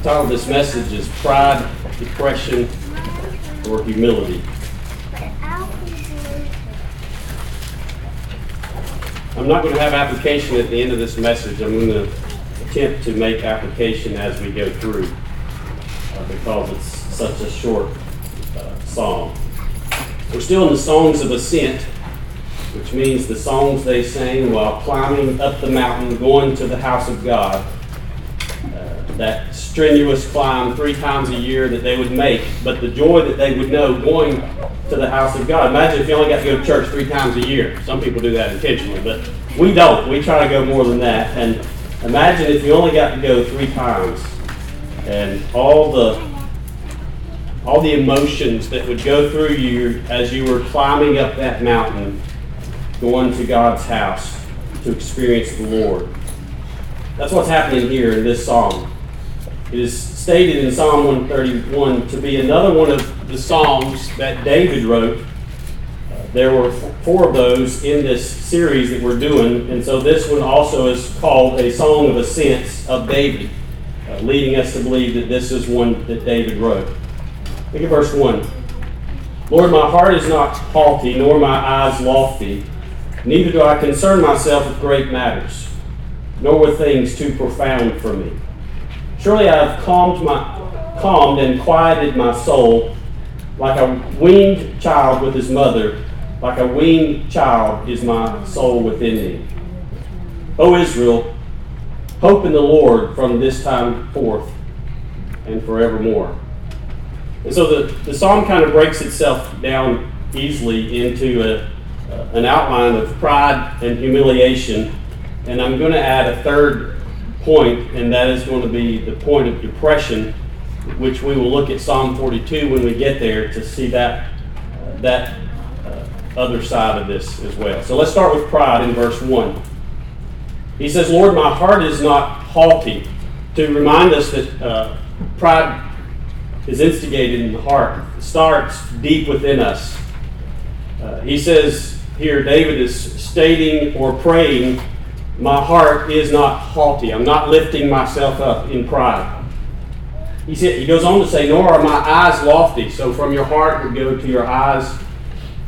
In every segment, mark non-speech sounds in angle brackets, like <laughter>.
The title of this message is Pride, Depression, or Humility. I'm not going to have application at the end of this message. I'm going to attempt to make application as we go through uh, because it's such a short uh, song. We're still in the Songs of Ascent, which means the songs they sang while climbing up the mountain, going to the house of God. That strenuous climb three times a year that they would make, but the joy that they would know going to the house of God. Imagine if you only got to go to church three times a year. Some people do that intentionally, but we don't. We try to go more than that. And imagine if you only got to go three times and all the all the emotions that would go through you as you were climbing up that mountain, going to God's house to experience the Lord. That's what's happening here in this psalm. It is stated in Psalm 131 to be another one of the songs that David wrote. Uh, there were four of those in this series that we're doing, and so this one also is called a Song of Ascents of David, uh, leading us to believe that this is one that David wrote. Look at verse 1. Lord, my heart is not haughty, nor my eyes lofty, neither do I concern myself with great matters, nor with things too profound for me. Surely I have calmed, my, calmed and quieted my soul like a weaned child with his mother, like a weaned child is my soul within me. O Israel, hope in the Lord from this time forth and forevermore. And so the, the psalm kind of breaks itself down easily into a, an outline of pride and humiliation. And I'm going to add a third point, and that is going to be the point of depression, which we will look at Psalm 42 when we get there to see that, uh, that uh, other side of this as well. So let's start with pride in verse 1. He says, Lord, my heart is not haughty, to remind us that uh, pride is instigated in the heart. It starts deep within us. Uh, he says here, David is stating or praying, My heart is not haughty. I'm not lifting myself up in pride. He, said, he goes on to say, Nor are my eyes lofty. So from your heart would go to your eyes,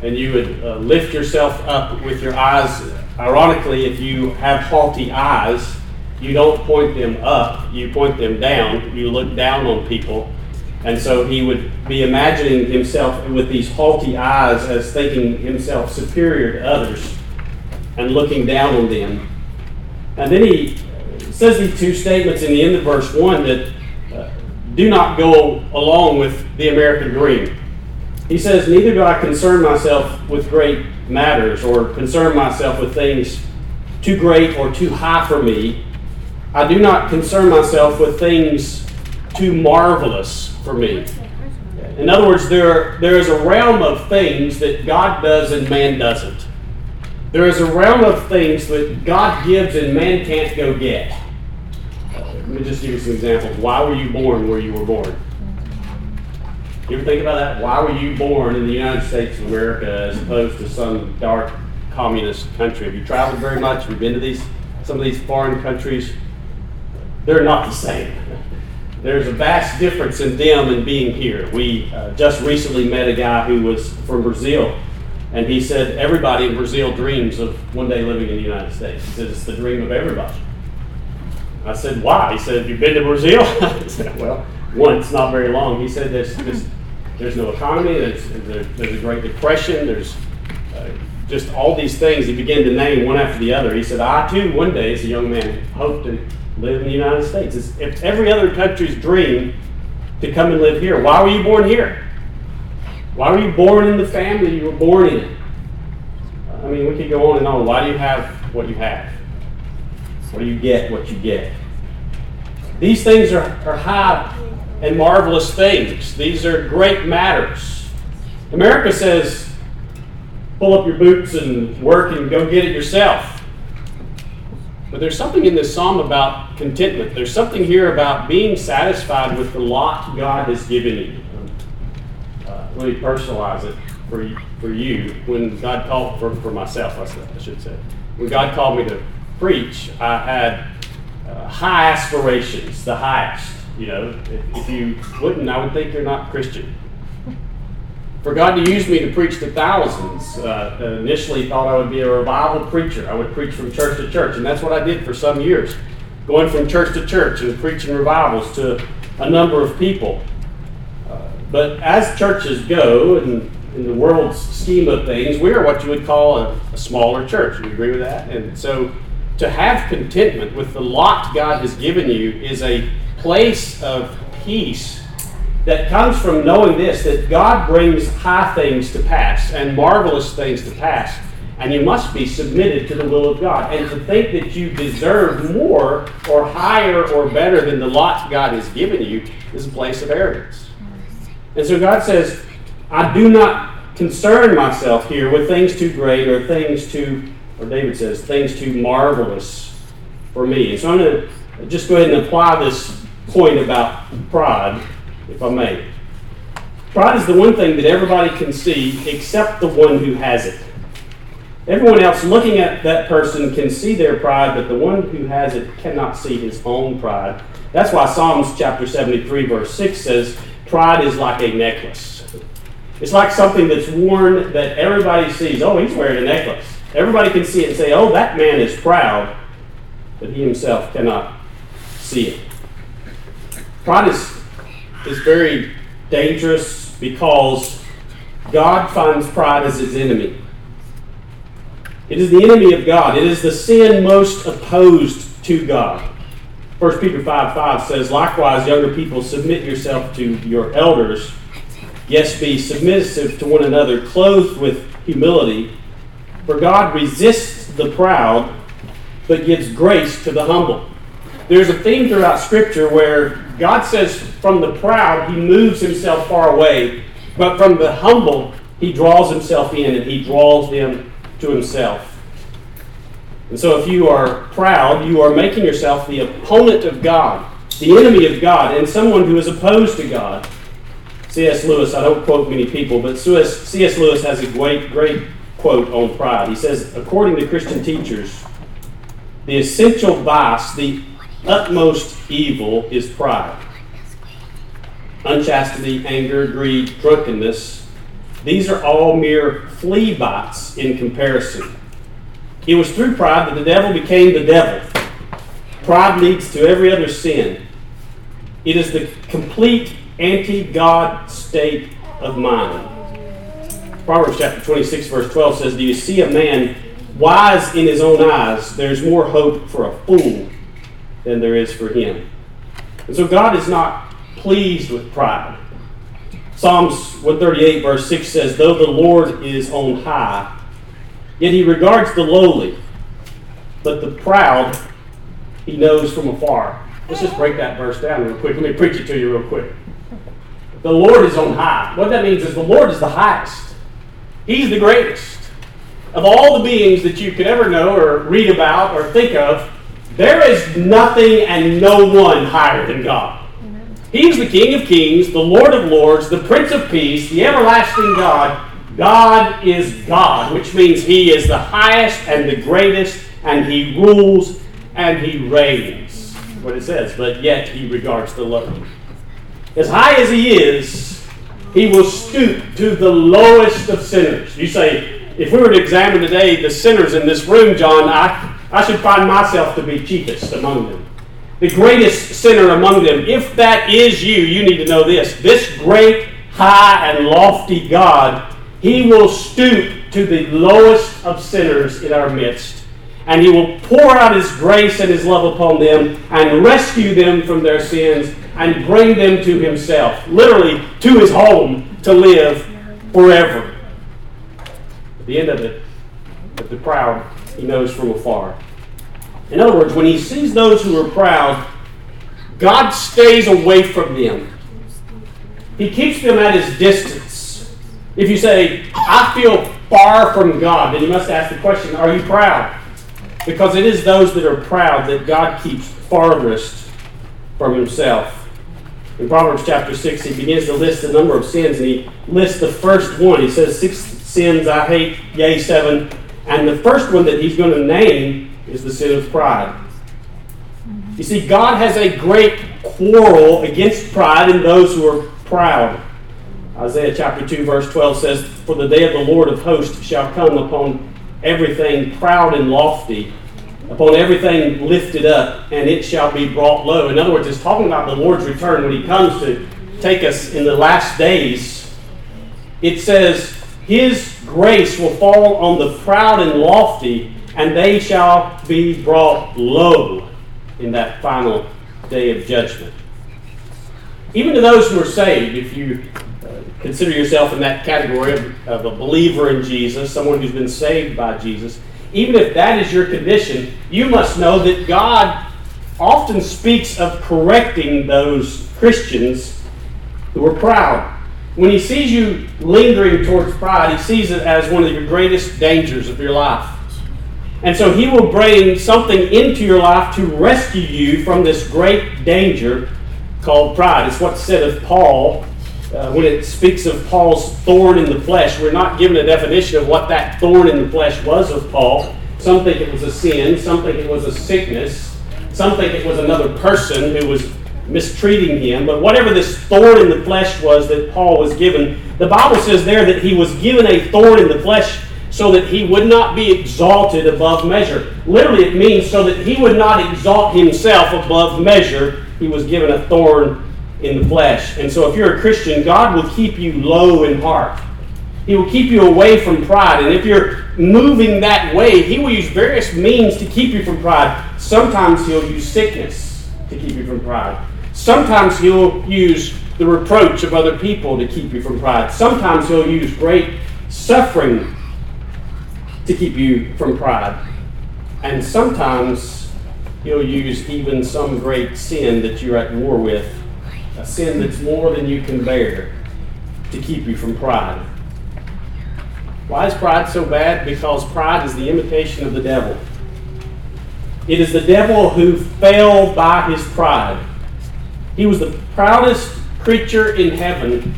and you would uh, lift yourself up with your eyes. Ironically, if you have haughty eyes, you don't point them up, you point them down. You look down on people and so he would be imagining himself with these haughty eyes as thinking himself superior to others and looking down on them. And then he says these two statements in the end of verse 1 that uh, do not go along with the American dream. He says, Neither do I concern myself with great matters or concern myself with things too great or too high for me. I do not concern myself with things too marvelous for me. In other words, there, there is a realm of things that God does and man doesn't. There is a realm of things that God gives and man can't go get. Let me just give you some examples. Why were you born where you were born? You ever think about that? Why were you born in the United States of America as opposed to some dark communist country? Have you traveled very much? Have you been to these some of these foreign countries? They're not the same <laughs> there's a vast difference in them and being here. We uh, just recently met a guy who was from Brazil, and he said everybody in Brazil dreams of one day living in the United States. He said it's the dream of everybody. I said, why? He said, have you been to Brazil? <laughs> I said, well, once, not very long. He said, there's, there's, there's no economy, there's, there's a Great Depression, there's uh, just all these things. He began to name one after the other. He said, I too, one day, as a young man, hope to live in the United States. It's, it's every other country's dream to come and live here. Why were you born here? Why were you born in the family you were born in? I mean, we could go on and on. Why do you have what you have? Why do you get what you get? These things are, are high and marvelous things. These are great matters. America says, pull up your boots and work and go get it yourself. But there's something in this psalm about contentment. There's something here about being satisfied with the lot God has given you. Me personalize it for you, for you. When God called for, for myself, I should say, when God called me to preach, I had uh, high aspirations, the highest. You know, if, if you wouldn't, I would think you're not Christian. For God to use me to preach to thousands, uh, initially thought I would be a revival preacher. I would preach from church to church, and that's what I did for some years, going from church to church and preaching revivals to a number of people. But as churches go, and in the world's scheme of things, we are what you would call a, a smaller church. Do you agree with that? And so to have contentment with the lot God has given you is a place of peace that comes from knowing this that God brings high things to pass and marvelous things to pass. And you must be submitted to the will of God. And to think that you deserve more or higher or better than the lot God has given you is a place of arrogance. And so God says, I do not concern myself here with things too great or things too, or David says, things too marvelous for me. And so I'm going to just go ahead and apply this point about pride if I may. Pride is the one thing that everybody can see except the one who has it. Everyone else looking at that person can see their pride, but the one who has it cannot see his own pride. That's why Psalms chapter 73, verse 6 says, Pride is like a necklace. It's like something that's worn that everybody sees. Oh, he's wearing a necklace. Everybody can see it and say, Oh, that man is proud, but he himself cannot see it. Pride is is very dangerous because God finds pride as his enemy. It is the enemy of God. It is the sin most opposed to God. 1 Peter 5 5 says, Likewise, younger people, submit yourself to your elders. Yes, be submissive to one another, clothed with humility. For God resists the proud, but gives grace to the humble. There's a theme throughout Scripture where God says from the proud, he moves himself far away, but from the humble, he draws himself in and he draws them to himself. And so, if you are proud, you are making yourself the opponent of God, the enemy of God, and someone who is opposed to God. C.S. Lewis, I don't quote many people, but C.S. Lewis has a great, great quote on pride. He says, according to Christian teachers, the essential vice, the utmost evil is pride. Unchastity, anger, greed, drunkenness, these are all mere flea bites in comparison. It was through pride that the devil became the devil. Pride leads to every other sin. It is the complete anti God state of mind. Proverbs chapter 26, verse 12 says, Do you see a man wise in his own eyes? There's more hope for a fool than there is for him. And so God is not pleased with pride. Psalms 138, verse 6 says, Though the Lord is on high, yet he regards the lowly, but the proud he knows from afar. Let's just break that verse down real quick. Let me preach it to you real quick. The Lord is on high. What that means is the Lord is the highest. He's the greatest. Of all the beings that you could ever know or read about or think of, there is nothing and no one higher than God. He's the King of kings, the Lord of lords, the Prince of peace, the everlasting God. God is God, which means He is the highest and the greatest, and He rules and He reigns. What it says, but yet He regards the lowly. As high as He is, He will stoop to the lowest of sinners. You say, if we were to examine today the sinners in this room, John, I, I should find myself to be chiefest among them, the greatest sinner among them. If that is you, you need to know this. This great, high, and lofty God, He will stoop to the lowest of sinners in our midst. And He will pour out His grace and His love upon them and rescue them from their sins and bring them to Himself, literally to His home to live forever. At the end of it, the proud he knows from afar. In other words, when he sees those who are proud, God stays away from them. He keeps them at his distance. If you say, I feel far from God, then you must ask the question, are you proud? Because it is those that are proud that God keeps farthest from himself. In Proverbs chapter 6, he begins to list a number of sins, and he lists the first one. He says, Six sins I hate, yea, seven and the first one that he's going to name is the sin of pride. You see, God has a great quarrel against pride and those who are proud. Isaiah chapter 2, verse 12 says, For the day of the Lord of hosts shall come upon everything proud and lofty, upon everything lifted up, and it shall be brought low. In other words, it's talking about the Lord's return when He comes to take us in the last days. It says, His grace will fall on the proud and lofty, and they shall be brought low in that final day of judgment. Even to those who are saved, if you consider yourself in that category of, of a believer in Jesus, someone who's been saved by Jesus, even if that is your condition, you must know that God often speaks of correcting those Christians who are proud. When he sees you lingering towards pride, he sees it as one of your greatest dangers of your life. And so he will bring something into your life to rescue you from this great danger called pride. It's what's said of Paul uh, when it speaks of Paul's thorn in the flesh. We're not given a definition of what that thorn in the flesh was of Paul. Some think it was a sin, some think it was a sickness, some think it was another person who was mistreating him. But whatever this thorn in the flesh was that Paul was given, the Bible says there that he was given a thorn in the flesh so that he would not be exalted above measure. Literally, it means so that he would not exalt himself above measure. He was given a thorn in the flesh. And so, if you're a Christian, God will keep you low in heart. He will keep you away from pride. And if you're moving that way, He will use various means to keep you from pride. Sometimes He'll use sickness to keep you from pride. Sometimes He'll use the reproach of other people to keep you from pride. Sometimes He'll use great suffering to keep you from pride. And sometimes He'll use even some great sin that you're at war with, a sin that's more than you can bear, to keep you from pride. Why is pride so bad? Because pride is the imitation of the devil. It is the devil who fell by his pride. He was the proudest creature in heaven,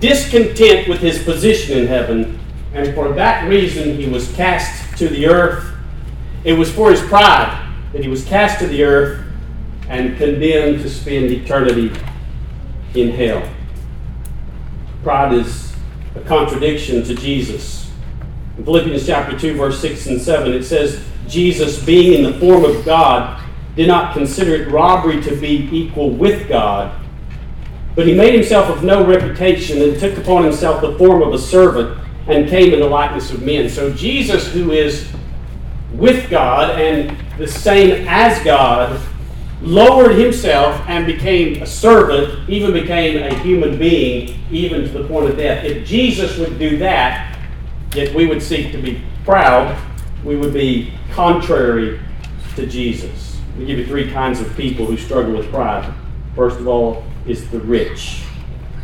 discontent with his position in heaven, and for that reason he was cast to the earth. It was for his pride that he was cast to the earth and condemned to spend eternity in hell. Pride is a contradiction to Jesus. In Philippians chapter 2, verse 6 and 7, it says, Jesus, being in the form of God, did not consider it robbery to be equal with God, but he made himself of no reputation and took upon himself the form of a servant and came in the likeness of men. So Jesus, who is with God and the same as God, lowered himself and became a servant, even became a human being, even to the point of death. If Jesus would do that, yet we would seek to be proud, we would be contrary to Jesus. We give you three kinds of people who struggle with pride. First of all, is the rich.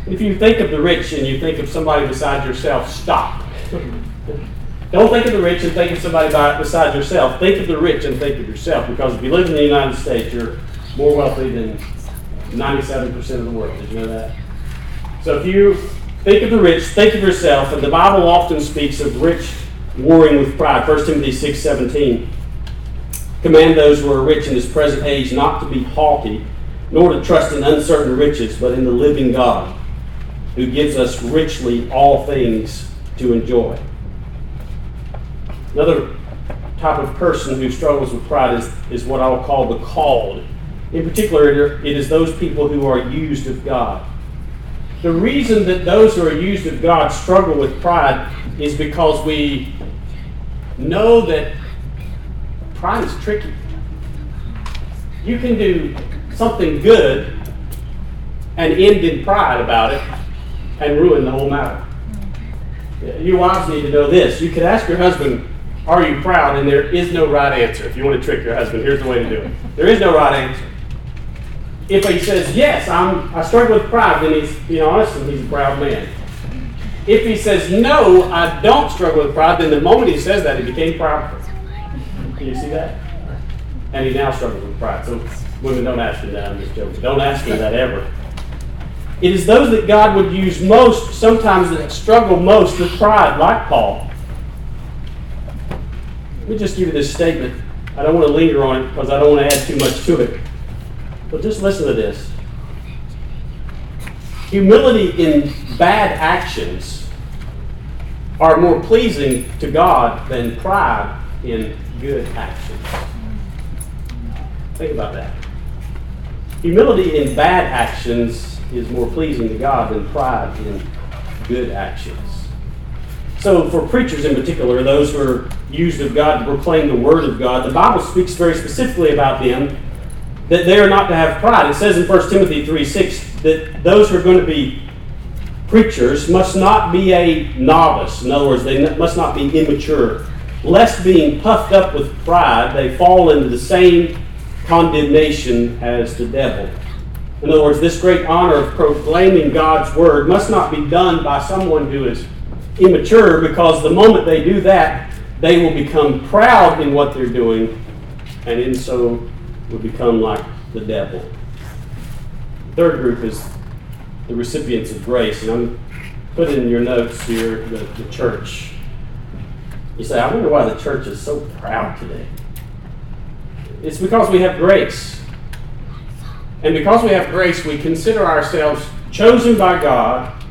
If you think of the rich and you think of somebody beside yourself, stop. <laughs> Don't think of the rich and think of somebody beside yourself. Think of the rich and think of yourself. Because if you live in the United States, you're more wealthy than 97% of the world. Did you know that? So if you think of the rich, think of yourself. And the Bible often speaks of rich warring with pride. 1 Timothy 6 17. Command those who are rich in this present age not to be haughty, nor to trust in uncertain riches, but in the living God, who gives us richly all things to enjoy. Another type of person who struggles with pride is, is what I'll call the called. In particular, it is those people who are used of God. The reason that those who are used of God struggle with pride is because we know that pride is tricky. You can do something good and end in pride about it and ruin the whole matter. You wives need to know this. You could ask your husband, Are you proud? And there is no right answer. If you want to trick your husband, here's the way to do it. There is no right answer. If he says, Yes, I'm, I struggle with pride, then he's being honest and he's a proud man. If he says, No, I don't struggle with pride, then the moment he says that, he became proud. Can you see that? And he now struggles with pride. So women don't ask him that. I'm just joking. Don't ask him that ever. It is those that God would use most, sometimes that struggle most with pride, like Paul. Let me just give you this statement. I don't want to linger on it because I don't want to add too much to it. But just listen to this. Humility in bad actions are more pleasing to God than pride in good actions. Think about that. Humility in bad actions is more pleasing to God than pride in good actions. So, for preachers in particular, those who are used of God to proclaim the Word of God, the Bible speaks very specifically about them that they are not to have pride. It says in 1 Timothy 3 6 that those who are going to be preachers must not be a novice. In other words, they must not be immature. Lest being puffed up with pride, they fall into the same condemnation as the devil. In other words, this great honor of proclaiming God's word must not be done by someone who is immature because the moment they do that, they will become proud in what they're doing and in so will become like the devil. The third group is the recipients of grace. And I'm putting in your notes here the, the church. You say, I wonder why the church is so proud today. It's because we have grace. And because we have grace, we consider ourselves chosen by God,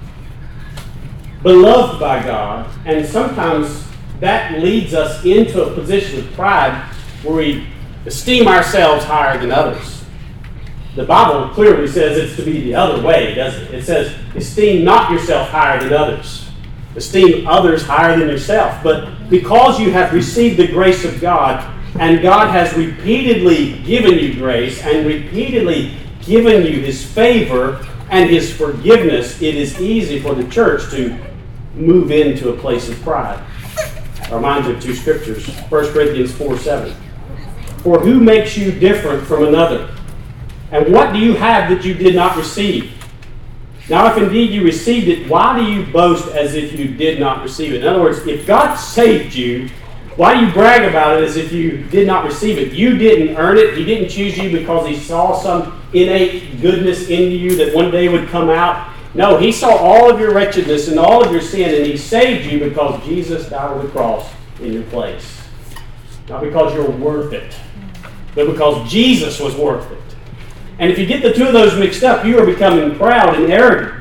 beloved by God, and sometimes that leads us into a position of pride where we esteem ourselves higher than others. The Bible clearly says it's to be the other way, doesn't it? It says, esteem not yourself higher than others. Esteem others higher than yourself. But because you have received the grace of God, and God has repeatedly given you grace and repeatedly given you His favor and His forgiveness, it is easy for the church to move into a place of pride. Our reminds of two scriptures 1 Corinthians 4 7. For who makes you different from another? And what do you have that you did not receive? Now, if indeed you received it, why do you boast as if you did not receive it? In other words, if God saved you, why do you brag about it as if you did not receive it? You didn't earn it. He didn't choose you because he saw some innate goodness in you that one day would come out. No, he saw all of your wretchedness and all of your sin, and he saved you because Jesus died on the cross in your place. Not because you're worth it, but because Jesus was worth it. And if you get the two of those mixed up, you are becoming proud and arrogant.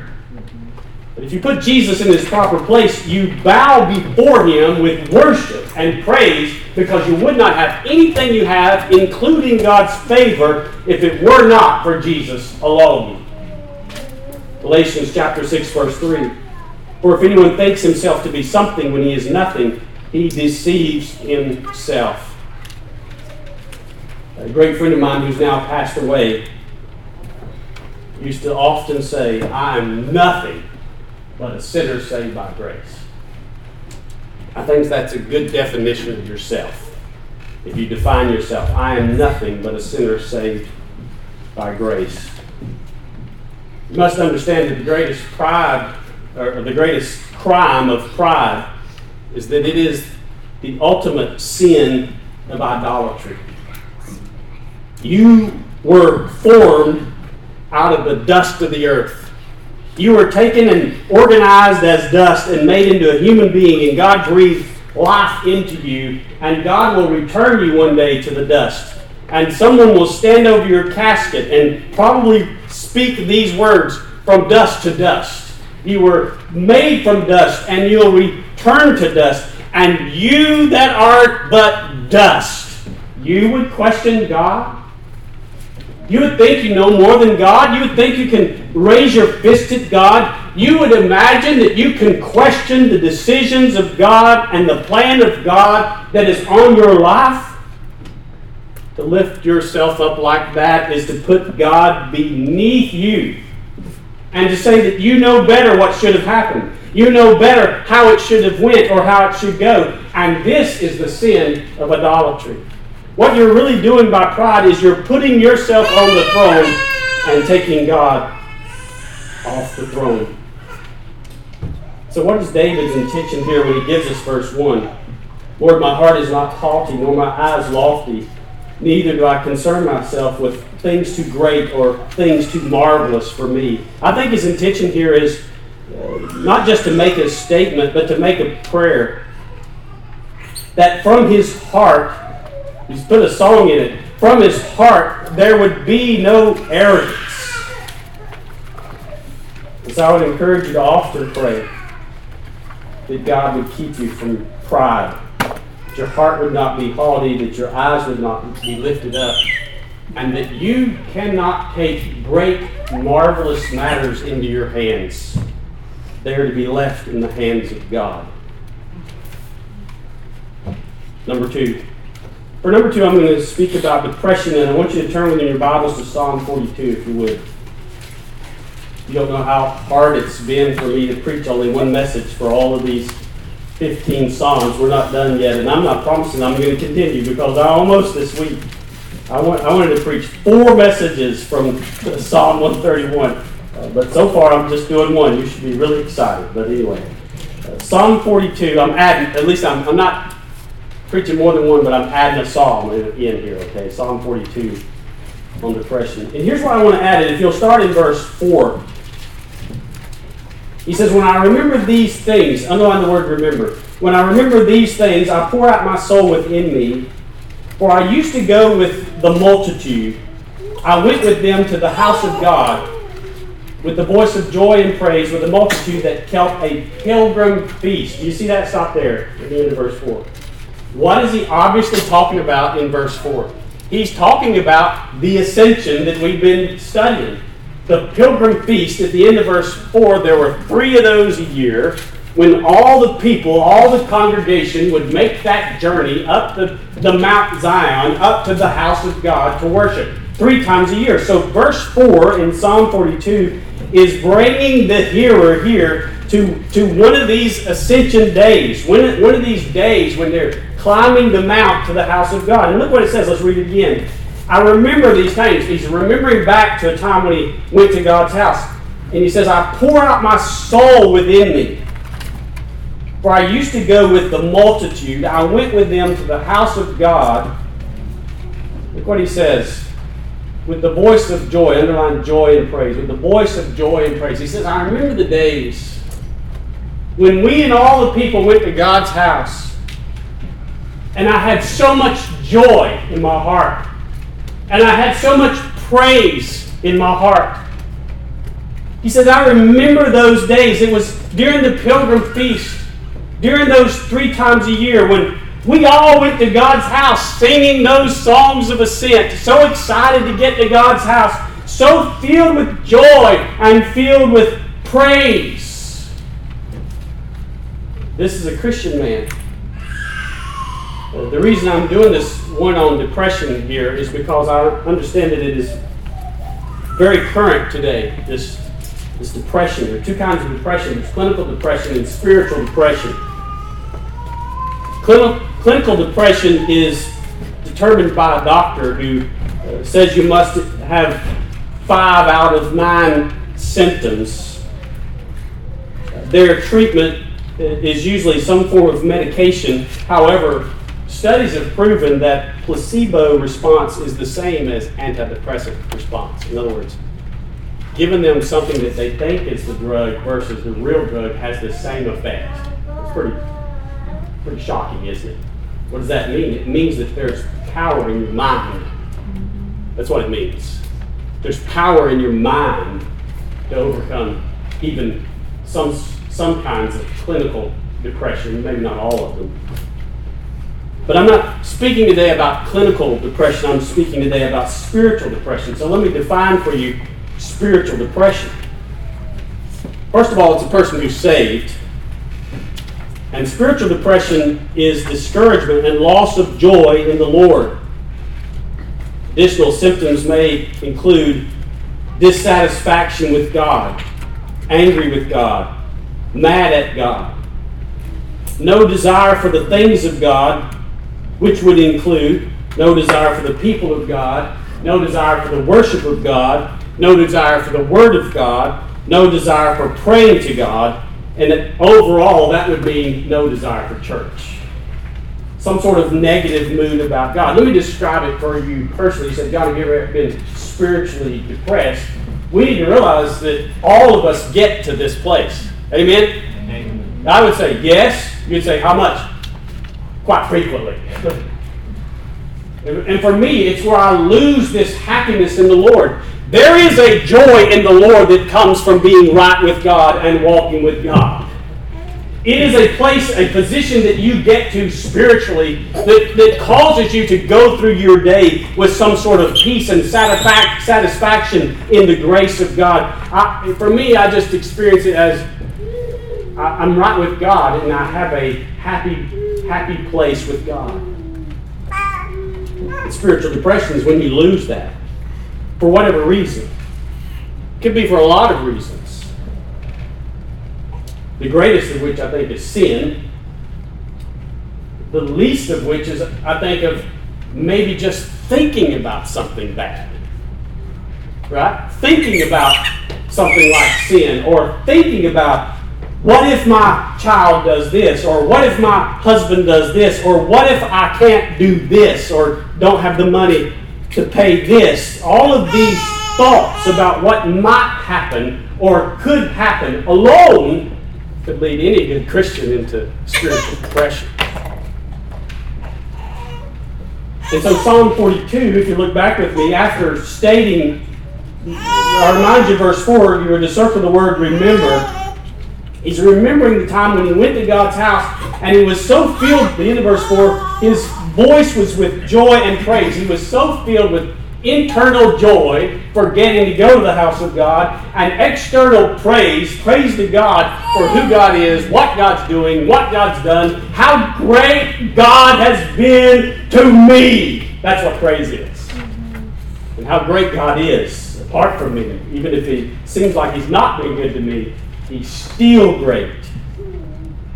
But if you put Jesus in his proper place, you bow before him with worship and praise because you would not have anything you have, including God's favor, if it were not for Jesus alone. Galatians chapter 6, verse 3. For if anyone thinks himself to be something when he is nothing, he deceives himself. A great friend of mine who's now passed away used to often say, I am nothing but a sinner saved by grace. I think that's a good definition of yourself. If you define yourself, I am nothing but a sinner saved by grace. You must understand that the greatest pride, or the greatest crime of pride, is that it is the ultimate sin of idolatry. You were formed out of the dust of the earth. You were taken and organized as dust and made into a human being, and God breathed life into you, and God will return you one day to the dust. And someone will stand over your casket and probably speak these words from dust to dust. You were made from dust, and you'll return to dust. And you that art but dust, you would question God? You would think you know more than God. You would think you can raise your fist at God. You would imagine that you can question the decisions of God and the plan of God that is on your life. To lift yourself up like that is to put God beneath you and to say that you know better what should have happened. You know better how it should have went or how it should go. And this is the sin of idolatry. What you're really doing by pride is you're putting yourself on the throne and taking God off the throne. So, what is David's intention here when he gives us verse 1? Lord, my heart is not haughty, nor my eyes lofty. Neither do I concern myself with things too great or things too marvelous for me. I think his intention here is uh, not just to make a statement, but to make a prayer that from his heart He's put a song in it. From his heart, there would be no arrogance. So I would encourage you to often pray that God would keep you from pride, that your heart would not be haughty, that your eyes would not be lifted up, and that you cannot take great, marvelous matters into your hands. They are to be left in the hands of God. Number two. For number two, I'm going to speak about depression, and I want you to turn within your Bibles to Psalm 42, if you would. You don't know how hard it's been for me to preach only one message for all of these 15 Psalms. We're not done yet, and I'm not promising I'm going to continue because I almost this week I, want, I wanted to preach four messages from <laughs> Psalm 131, uh, but so far I'm just doing one. You should be really excited. But anyway, uh, Psalm 42. I'm adding. At least I'm, I'm not preaching more than one, but I'm adding a psalm in, in here. Okay, Psalm 42 on depression. And here's why I want to add it. If you'll start in verse 4. He says, When I remember these things, underline the word remember. When I remember these things, I pour out my soul within me. For I used to go with the multitude. I went with them to the house of God with the voice of joy and praise with a multitude that kept a pilgrim feast. Do you see that? Stop there at the end of verse 4. What is he obviously talking about in verse 4? He's talking about the ascension that we've been studying the pilgrim feast at the end of verse 4, there were three of those a year when all the people, all the congregation would make that journey up the, the Mount Zion, up to the house of God to worship three times a year. So, verse 4 in Psalm 42 is bringing the hearer here to, to one of these ascension days, one, one of these days when they're climbing the mount to the house of God. And look what it says. Let's read it again. I remember these things. He's remembering back to a time when he went to God's house. And he says, I pour out my soul within me. For I used to go with the multitude. I went with them to the house of God. Look what he says. With the voice of joy, underline joy and praise. With the voice of joy and praise. He says, I remember the days when we and all the people went to God's house. And I had so much joy in my heart and I had so much praise in my heart. He says, I remember those days. It was during the pilgrim feast, during those three times a year when we all went to God's house singing those songs of ascent, so excited to get to God's house, so filled with joy and filled with praise. This is a Christian man. The reason I'm doing this one on depression here is because I understand that it is very current today, this, this depression. There are two kinds of depression there's clinical depression and spiritual depression. Clinical, clinical depression is determined by a doctor who uh, says you must have five out of nine symptoms. Their treatment is usually some form of medication. However, Studies have proven that placebo response is the same as antidepressant response. In other words, giving them something that they think is the drug versus the real drug has the same effect. It's pretty, pretty shocking, isn't it? What does that mean? It means that there's power in your mind. That's what it means. There's power in your mind to overcome even some, some kinds of clinical depression, maybe not all of them. But I'm not speaking today about clinical depression, I'm speaking today about spiritual depression. So let me define for you spiritual depression. First of all, it's a person who's saved. And spiritual depression is discouragement and loss of joy in the Lord. Additional symptoms may include dissatisfaction with God, angry with God, mad at God, no desire for the things of God, which would include no desire for the people of God, no desire for the worship of God, no desire for the Word of God, no desire for praying to God, and that overall that would mean no desire for church. Some sort of negative mood about God. Let me describe it for you personally. You said, John, have you ever been spiritually depressed? We need to realize that all of us get to this place. Amen? Amen. I would say yes. You'd say, how much? quite frequently. <laughs> And for me, it's where I lose this happiness in the Lord. There is a joy in the Lord that comes from being right with God and walking with God. It is a place, a position that you get to spiritually that, that causes you to go through your day with some sort of peace and satisfaction in the grace of God. I, for me, I just experience it as I, I'm right with God and I have a happy, happy place with God. Spiritual depression is when you lose that for whatever reason. It could be for a lot of reasons. The greatest of which I think is sin. The least of which is, I think, of maybe just thinking about something bad. Right? Thinking about something like sin, or thinking about what if my child does this, or what if my husband does this, or what if I can't do this, or don't have the money to pay this. All of these thoughts about what might happen or could happen alone could lead any good Christian into spiritual depression. And so, Psalm 42, if you look back with me, after stating, I remind you, verse 4, you were to circle the word remember. He's remembering the time when he went to God's house and he was so filled, the end of verse 4, his voice was with joy and praise. He was so filled with internal joy for getting to go to the house of God and external praise, praise to God for who God is, what God's doing, what God's done, how great God has been to me. That's what praise is. And how great God is apart from me. Even if He seems like He's not being good to me, He's still great.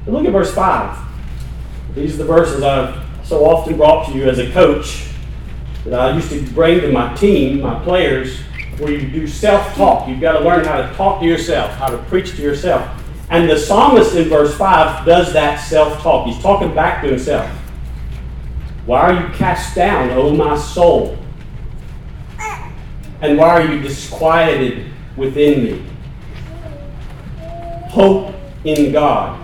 But look at verse 5. These are the verses I've so often brought to you as a coach that I used to bring to my team, my players, where you do self talk. You've got to learn how to talk to yourself, how to preach to yourself. And the psalmist in verse 5 does that self talk. He's talking back to himself. Why are you cast down, O my soul? And why are you disquieted within me? Hope in God,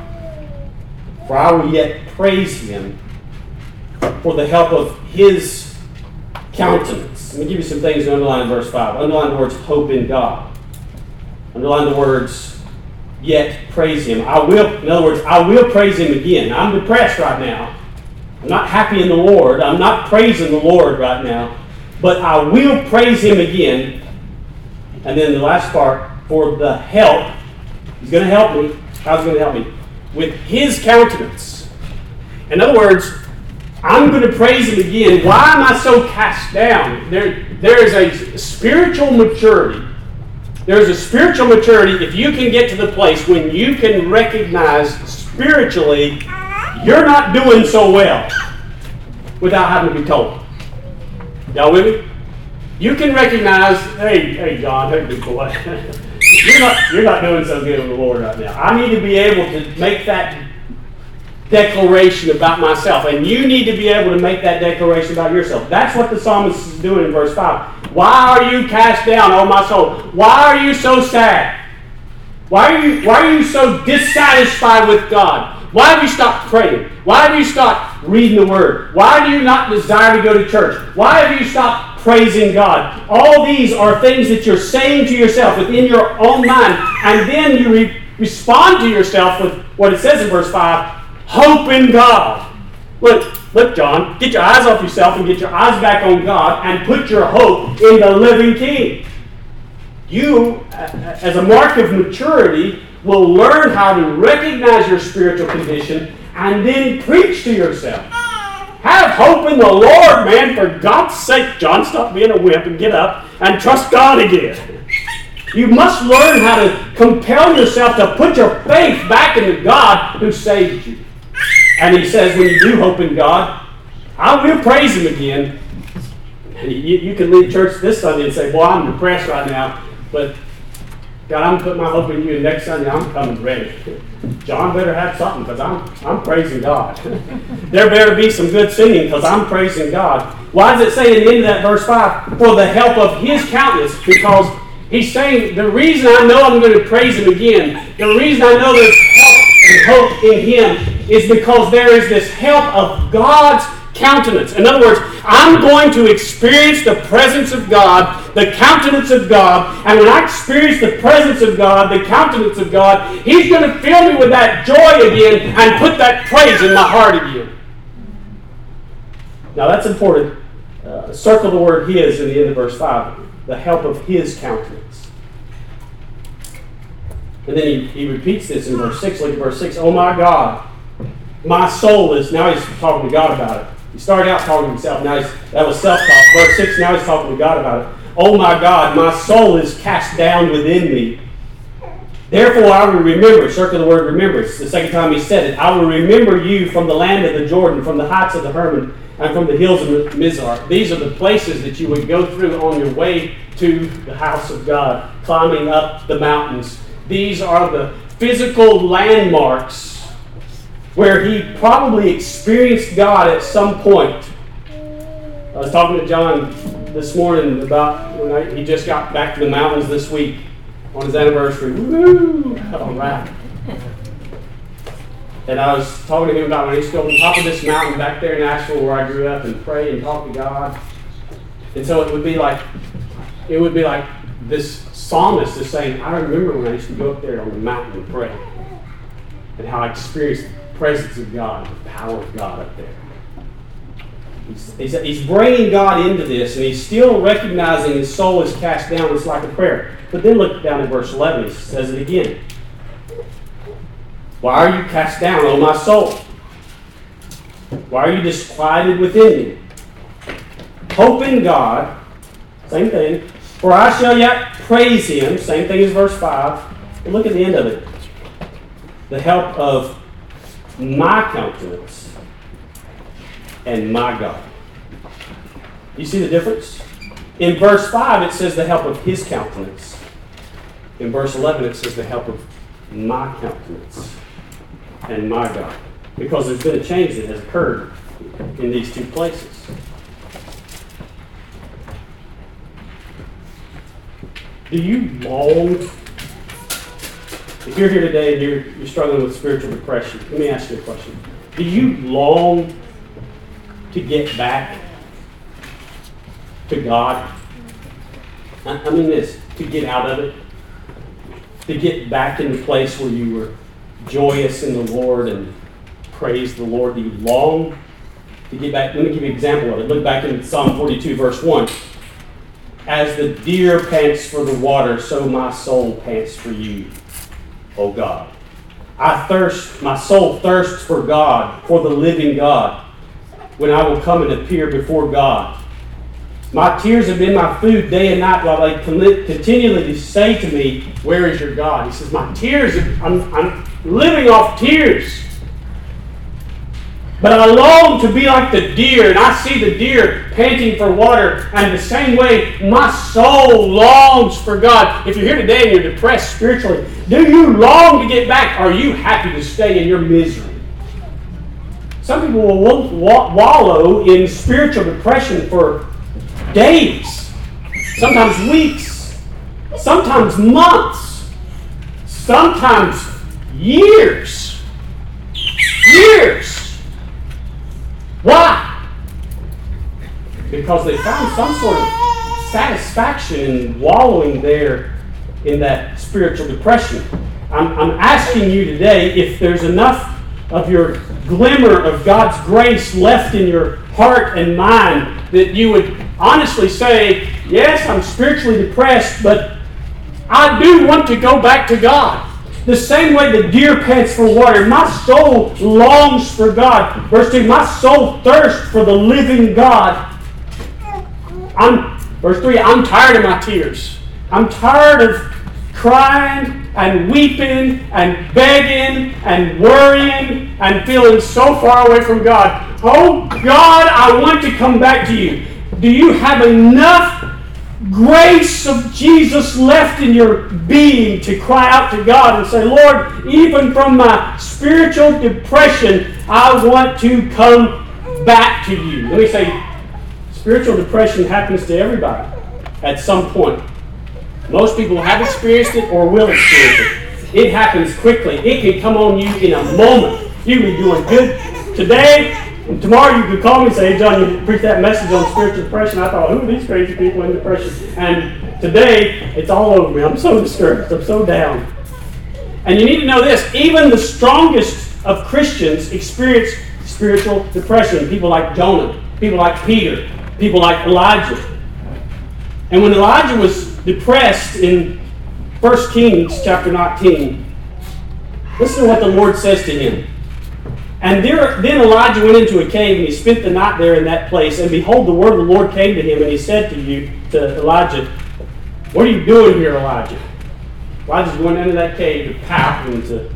for I will yet praise him for the help of his countenance. Let me give you some things to underline in verse 5. Underline the words hope in God. Underline the words yet praise him. I will, in other words, I will praise him again. I'm depressed right now. I'm not happy in the Lord. I'm not praising the Lord right now. But I will praise him again. And then the last part, for the help. He's going to help me. How's he going to help me? With his countenance. In other words, I'm going to praise him again. Why am I so cast down? There, there is a spiritual maturity. There's a spiritual maturity if you can get to the place when you can recognize spiritually you're not doing so well without having to be told. Y'all with me? You can recognize, hey, hey, John, hey, big boy, <laughs> you're not, you're not doing so good with the Lord right now. I need to be able to make that declaration about myself. And you need to be able to make that declaration about yourself. That's what the psalmist is doing in verse 5. Why are you cast down, O my soul? Why are you so sad? Why are you, why are you so dissatisfied with God? Why have you stopped praying? Why have you stopped reading the Word? Why do you not desire to go to church? Why have you stopped praising God? All these are things that you're saying to yourself within your own mind, and then you re- respond to yourself with what it says in verse 5 Hope in God. Look, look, John, get your eyes off yourself and get your eyes back on God and put your hope in the living King. You, as a mark of maturity, will learn how to recognize your spiritual condition and then preach to yourself. Have hope in the Lord, man. For God's sake, John, stop being a wimp and get up and trust God again. You must learn how to compel yourself to put your faith back into God who saved you. And he says, when you do hope in God, I will praise him again. You, you can leave church this Sunday and say, Boy, I'm depressed right now, but God, I'm putting my hope in you, and next Sunday I'm coming ready. John better have something because I'm, I'm praising God. <laughs> there better be some good singing because I'm praising God. Why does it say in the end of that verse 5? For the help of his countenance, because he's saying the reason I know I'm going to praise him again, the reason I know there's help and hope in him is because there is this help of God's countenance. In other words, I'm going to experience the presence of God, the countenance of God, and when I experience the presence of God, the countenance of God, He's going to fill me with that joy again and put that praise in my heart again. Now that's important. Uh, circle the word His in the end of verse 5 the help of His countenance. And then he, he repeats this in verse 6. Look at verse 6. Oh my God, my soul is, now he's talking to God about it. He started out talking to himself. Now that was self-talk. Verse 6, now he's talking to God about it. Oh my God, my soul is cast down within me. Therefore I will remember, circle the word remember. It's the second time he said it. I will remember you from the land of the Jordan, from the heights of the Hermon, and from the hills of Mizar. These are the places that you would go through on your way to the house of God, climbing up the mountains. These are the physical landmarks where he probably experienced God at some point. I was talking to John this morning about when I, he just got back to the mountains this week on his anniversary. Woo! All right. And I was talking to him about when he used to go on top of this mountain back there in Asheville where I grew up and pray and talk to God. And so it would be like, it would be like this psalmist is saying, I remember when I used to go up there on the mountain and pray and how I experienced presence of God, the power of God up there. He's, he's, he's bringing God into this, and he's still recognizing his soul is cast down. It's like a prayer. But then look down at verse 11. He says it again. Why are you cast down, O my soul? Why are you disquieted within me? Hope in God. Same thing. For I shall yet praise him. Same thing as verse 5. But look at the end of it. The help of my countenance and my God. You see the difference? In verse 5, it says the help of his countenance. In verse 11, it says the help of my countenance and my God. Because there's been a change that has occurred in these two places. Do you long if you're here today and you're, you're struggling with spiritual depression, let me ask you a question. Do you long to get back to God? I mean, this to get out of it, to get back in the place where you were joyous in the Lord and praise the Lord. Do you long to get back? Let me give you an example of it. Look back in Psalm 42, verse 1. As the deer pants for the water, so my soul pants for you. O God. I thirst, my soul thirsts for God, for the living God, when I will come and appear before God. My tears have been my food day and night while they continually say to me, Where is your God? He says, My tears, I'm, I'm living off tears. But I long to be like the deer, and I see the deer panting for water. And the same way, my soul longs for God. If you're here today and you're depressed spiritually, do you long to get back? Are you happy to stay in your misery? Some people will wallow in spiritual depression for days, sometimes weeks, sometimes months, sometimes years. Years. Why? Because they found some sort of satisfaction in wallowing there in that spiritual depression. I'm, I'm asking you today if there's enough of your glimmer of God's grace left in your heart and mind that you would honestly say, Yes, I'm spiritually depressed, but I do want to go back to God. The same way the deer pants for water, my soul longs for God. Verse 2 My soul thirsts for the living God. I'm, verse 3 I'm tired of my tears. I'm tired of crying and weeping and begging and worrying and feeling so far away from God. Oh God, I want to come back to you. Do you have enough grace of Jesus left in your being to cry out to God and say, Lord, even from my spiritual depression, I want to come back to you. Let me say, spiritual depression happens to everybody at some point. Most people have experienced it or will experience it. It happens quickly. It can come on you in a moment. You can be doing good today, And tomorrow you could call me and say, hey, John, you preached that message on spiritual depression. I thought, who are these crazy people in depression? And today, it's all over me. I'm so discouraged. I'm so down. And you need to know this even the strongest of Christians experience spiritual depression. People like Jonah, people like Peter, people like Elijah. And when Elijah was depressed in 1 Kings chapter 19, listen to what the Lord says to him. And there, then Elijah went into a cave and he spent the night there in that place. And behold, the word of the Lord came to him and he said to you, to Elijah, What are you doing here, Elijah? Elijah's going into that cave to pout and to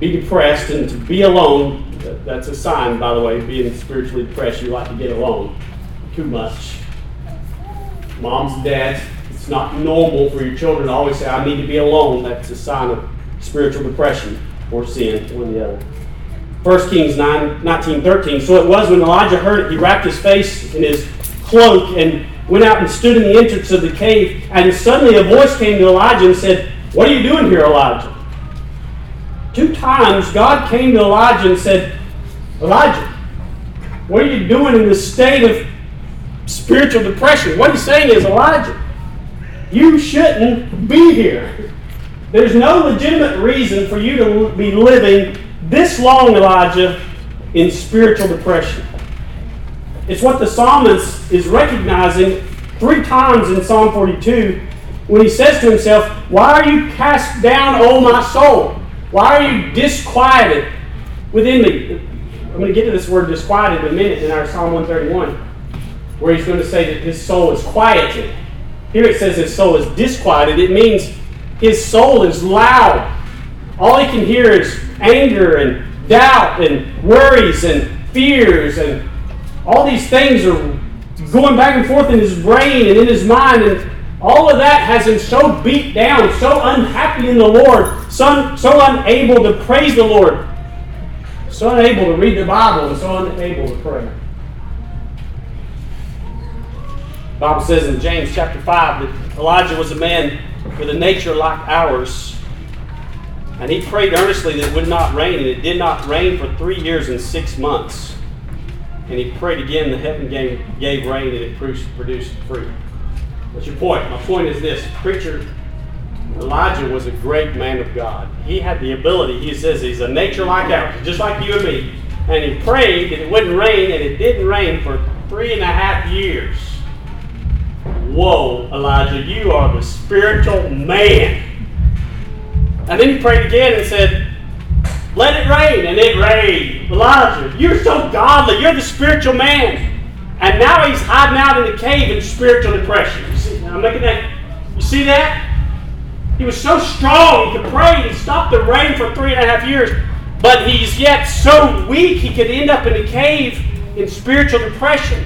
be depressed and to be alone. That's a sign, by the way, being spiritually depressed. You like to get alone too much. Moms and dads, it's not normal for your children to always say, I need to be alone. That's a sign of spiritual depression or sin, one or the other. 1 Kings 9, 19, 13. So it was when Elijah heard it, he wrapped his face in his cloak and went out and stood in the entrance of the cave. And suddenly a voice came to Elijah and said, What are you doing here, Elijah? Two times God came to Elijah and said, Elijah, what are you doing in this state of spiritual depression? What he's saying is, Elijah, you shouldn't be here. There's no legitimate reason for you to be living this long, Elijah, in spiritual depression. It's what the psalmist is recognizing three times in Psalm 42 when he says to himself, Why are you cast down, O my soul? Why are you disquieted within me? I'm going to get to this word disquieted in a minute in our Psalm 131, where he's going to say that his soul is quieted. Here it says his soul is disquieted. It means his soul is loud. All he can hear is anger and doubt and worries and fears and all these things are going back and forth in his brain and in his mind and all of that has him so beat down, so unhappy in the Lord, so, so unable to praise the Lord, so unable to read the Bible, and so unable to pray. The Bible says in James chapter 5 that Elijah was a man with a nature like ours and he prayed earnestly that it would not rain, and it did not rain for three years and six months. And he prayed again, the heaven gave, gave rain, and it produced fruit. What's your point? My point is this preacher Elijah was a great man of God. He had the ability, he says he's a nature like ours, just like you and me. And he prayed that it wouldn't rain, and it didn't rain for three and a half years. Whoa, Elijah, you are the spiritual man. And then he prayed again and said, Let it rain. And it rained. Elijah, you're so godly. You're the spiritual man. And now he's hiding out in the cave in spiritual depression. You see, I'm making that. You see that? He was so strong, he could pray and stop the rain for three and a half years. But he's yet so weak, he could end up in a cave in spiritual depression.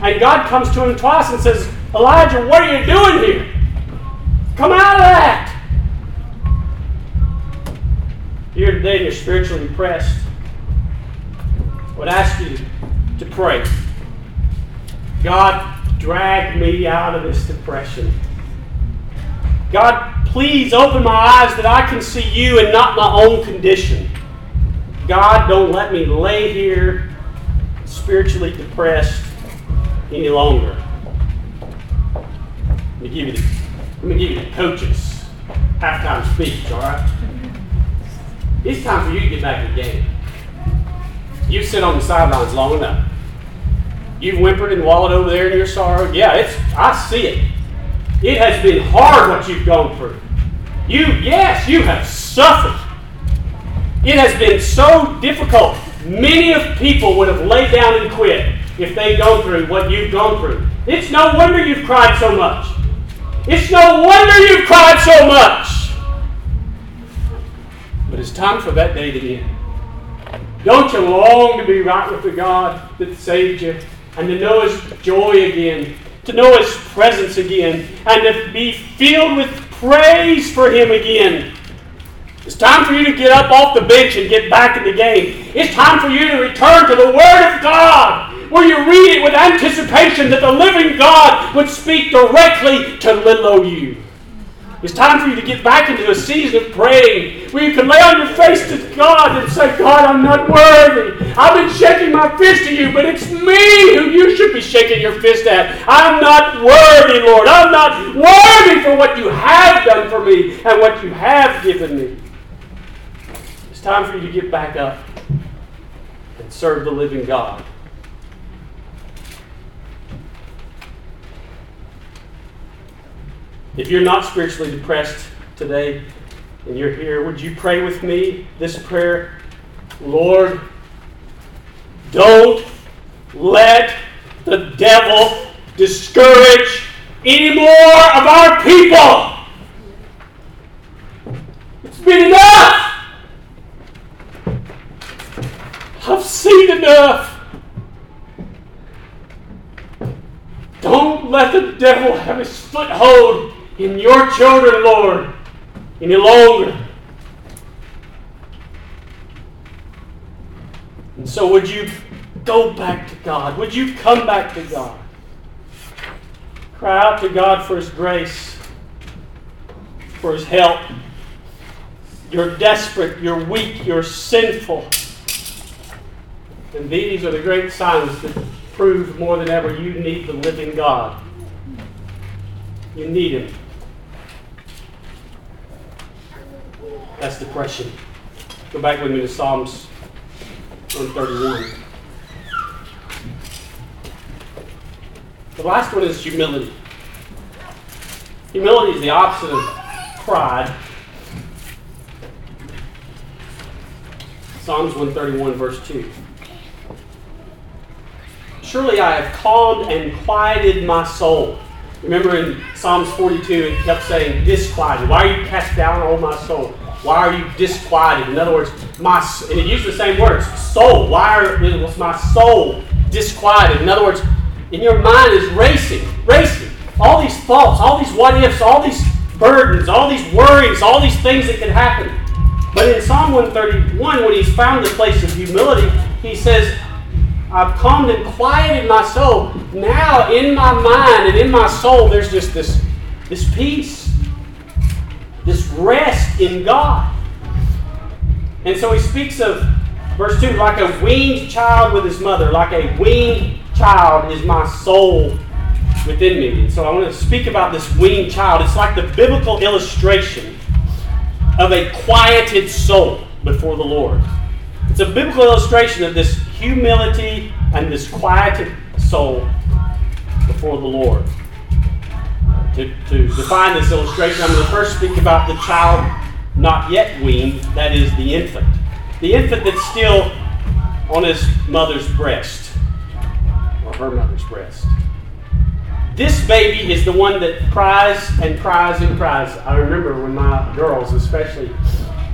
And God comes to him twice and says, Elijah, what are you doing here? Come out of that here today you're spiritually depressed, I would ask you to pray. God, drag me out of this depression. God, please open my eyes that I can see you and not my own condition. God, don't let me lay here spiritually depressed any longer. Let me give you the, let me give you the coaches halftime speech, all right? It's time for you to get back in the game. You sit on the sidelines long enough. You've whimpered and wallowed over there in your sorrow. Yeah, it's I see it. It has been hard what you've gone through. You, yes, you have suffered. It has been so difficult. Many of people would have laid down and quit if they'd gone through what you've gone through. It's no wonder you've cried so much. It's no wonder you've cried so much. But it's time for that day to end. Don't you long to be right with the God that saved you and to know His joy again, to know His presence again, and to be filled with praise for Him again? It's time for you to get up off the bench and get back in the game. It's time for you to return to the Word of God, where you read it with anticipation that the living God would speak directly to little you. It's time for you to get back into a season of praying where you can lay on your face to God and say, God, I'm not worthy. I've been shaking my fist at you, but it's me who you should be shaking your fist at. I'm not worthy, Lord. I'm not worthy for what you have done for me and what you have given me. It's time for you to get back up and serve the living God. If you're not spiritually depressed today and you're here, would you pray with me this prayer? Lord, don't let the devil discourage any more of our people. It's been enough. I've seen enough. Don't let the devil have his foothold in your children, Lord, any longer. And so, would you go back to God? Would you come back to God? Cry out to God for His grace, for His help. You're desperate, you're weak, you're sinful. And these are the great signs that prove more than ever you need the living God. You need Him. That's depression. Go back with me to Psalms 131. The last one is humility. Humility is the opposite of pride. Psalms 131, verse 2. Surely I have calmed and quieted my soul. Remember in Psalms 42, it kept saying, disquieted. Why are you cast down, O my soul? Why are you disquieted? In other words, my and it uses the same words, soul. Why are, was my soul disquieted? In other words, in your mind is racing, racing. All these thoughts, all these what ifs, all these burdens, all these worries, all these things that can happen. But in Psalm 131, when he's found the place of humility, he says, I've calmed and quieted my soul. Now in my mind and in my soul, there's just this, this peace this rest in God. And so he speaks of, verse 2, like a weaned child with his mother, like a weaned child is my soul within me. And so I want to speak about this weaned child. It's like the biblical illustration of a quieted soul before the Lord. It's a biblical illustration of this humility and this quieted soul before the Lord to, to define this illustration, I'm going to first speak about the child not yet weaned, that is, the infant. The infant that's still on his mother's breast, or her mother's breast. This baby is the one that cries and cries and cries. I remember when my girls, especially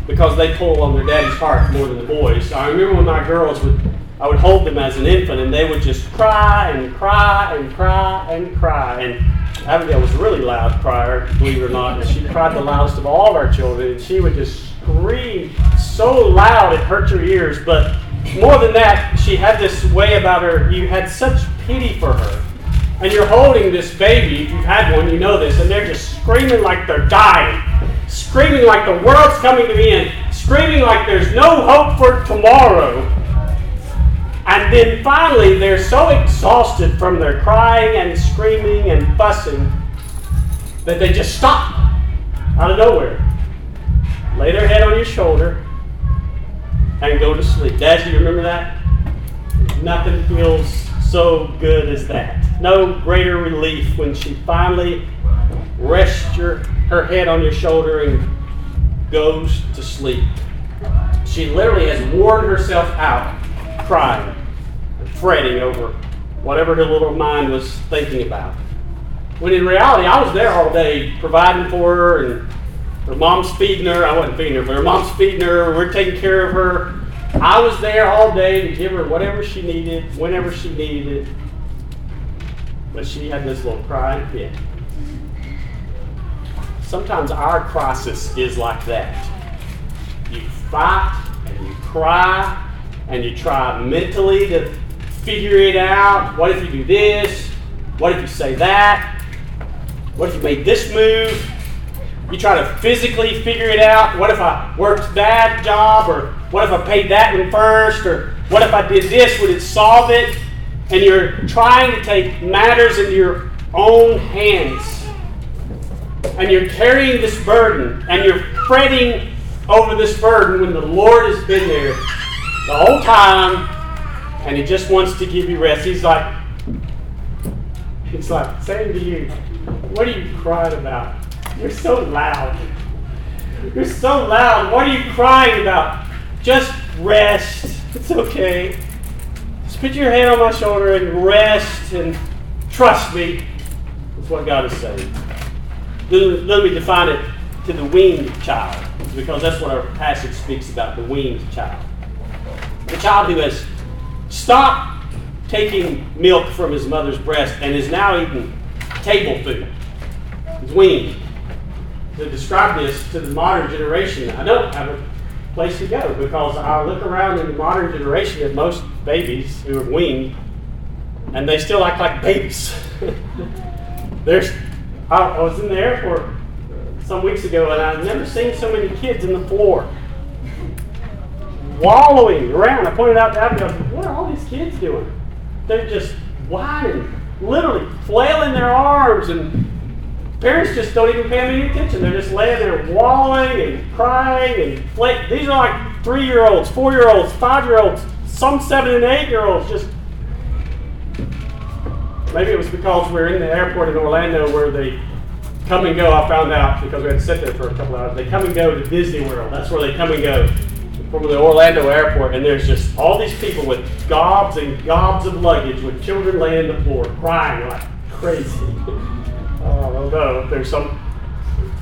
because they pull on their daddy's heart more than the boys. I remember when my girls would, I would hold them as an infant, and they would just cry and cry and cry and cry. And Abigail was really loud crier, believe it or not, and she cried the loudest of all of our children, and she would just scream so loud it hurt your ears. But more than that, she had this way about her, you had such pity for her. And you're holding this baby, if you've had one, you know this, and they're just screaming like they're dying, screaming like the world's coming to an end, screaming like there's no hope for tomorrow. And then finally, they're so exhausted from their crying and screaming and fussing that they just stop out of nowhere. Lay their head on your shoulder and go to sleep. Dad, do you remember that? Nothing feels so good as that. No greater relief when she finally rests your, her head on your shoulder and goes to sleep. She literally has worn herself out crying and fretting over whatever her little mind was thinking about. When in reality, I was there all day providing for her, and her mom's feeding her. I wasn't feeding her, but her mom's feeding her. We're taking care of her. I was there all day to give her whatever she needed, whenever she needed it. But she had this little crying fit. Sometimes our crisis is like that. You fight and you cry and you try mentally to figure it out. What if you do this? What if you say that? What if you made this move? You try to physically figure it out. What if I worked that job? Or what if I paid that one first? Or what if I did this? Would it solve it? And you're trying to take matters into your own hands. And you're carrying this burden and you're fretting over this burden when the Lord has been there the whole time and He just wants to give you rest. He's like, He's like saying to you, What are you crying about? You're so loud. You're so loud. What are you crying about? Just rest. It's okay. Just put your hand on my shoulder and rest and trust me. That's what God is saying. Let me define it to the weaned child, because that's what our passage speaks about the weaned child. The child who has stopped taking milk from his mother's breast and is now eating table food. He's weaned. To describe this to the modern generation, I don't have a place to go because I look around in the modern generation at most babies who are weaned and they still act like babies. <laughs> There's, I was in the airport some weeks ago, and I've never seen so many kids in the floor wallowing around. I pointed out to Abby, what are all these kids doing? They're just whining, literally flailing their arms, and parents just don't even pay them any attention. They're just laying there wallowing and crying and fla- These are like three year olds, four year olds, five year olds, some seven and eight year olds just Maybe it was because we are in the airport in Orlando where they come and go. I found out because we had to sit there for a couple hours. They come and go to Disney World. That's where they come and go from the Orlando airport. And there's just all these people with gobs and gobs of luggage with children laying on the floor crying like crazy. <laughs> I don't know if there's some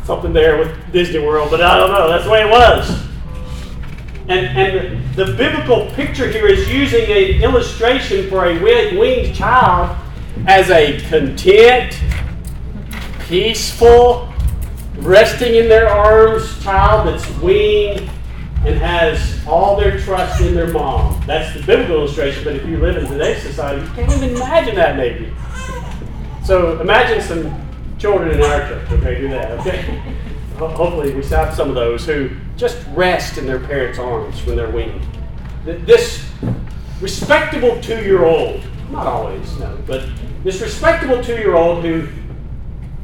something there with Disney World, but I don't know. That's the way it was. And, and the, biblical picture here is using an illustration for a weaned child as a content, peaceful, resting in their arms child that's weaned and has all their trust in their mom. That's the biblical illustration, but if you live in today's society, you can't even imagine that maybe. So imagine some children in our church, okay, do that, okay? Hopefully we have some of those who just rest in their parents' arms when they're weaned. This respectable two-year-old, not always, no, but this respectable two year old who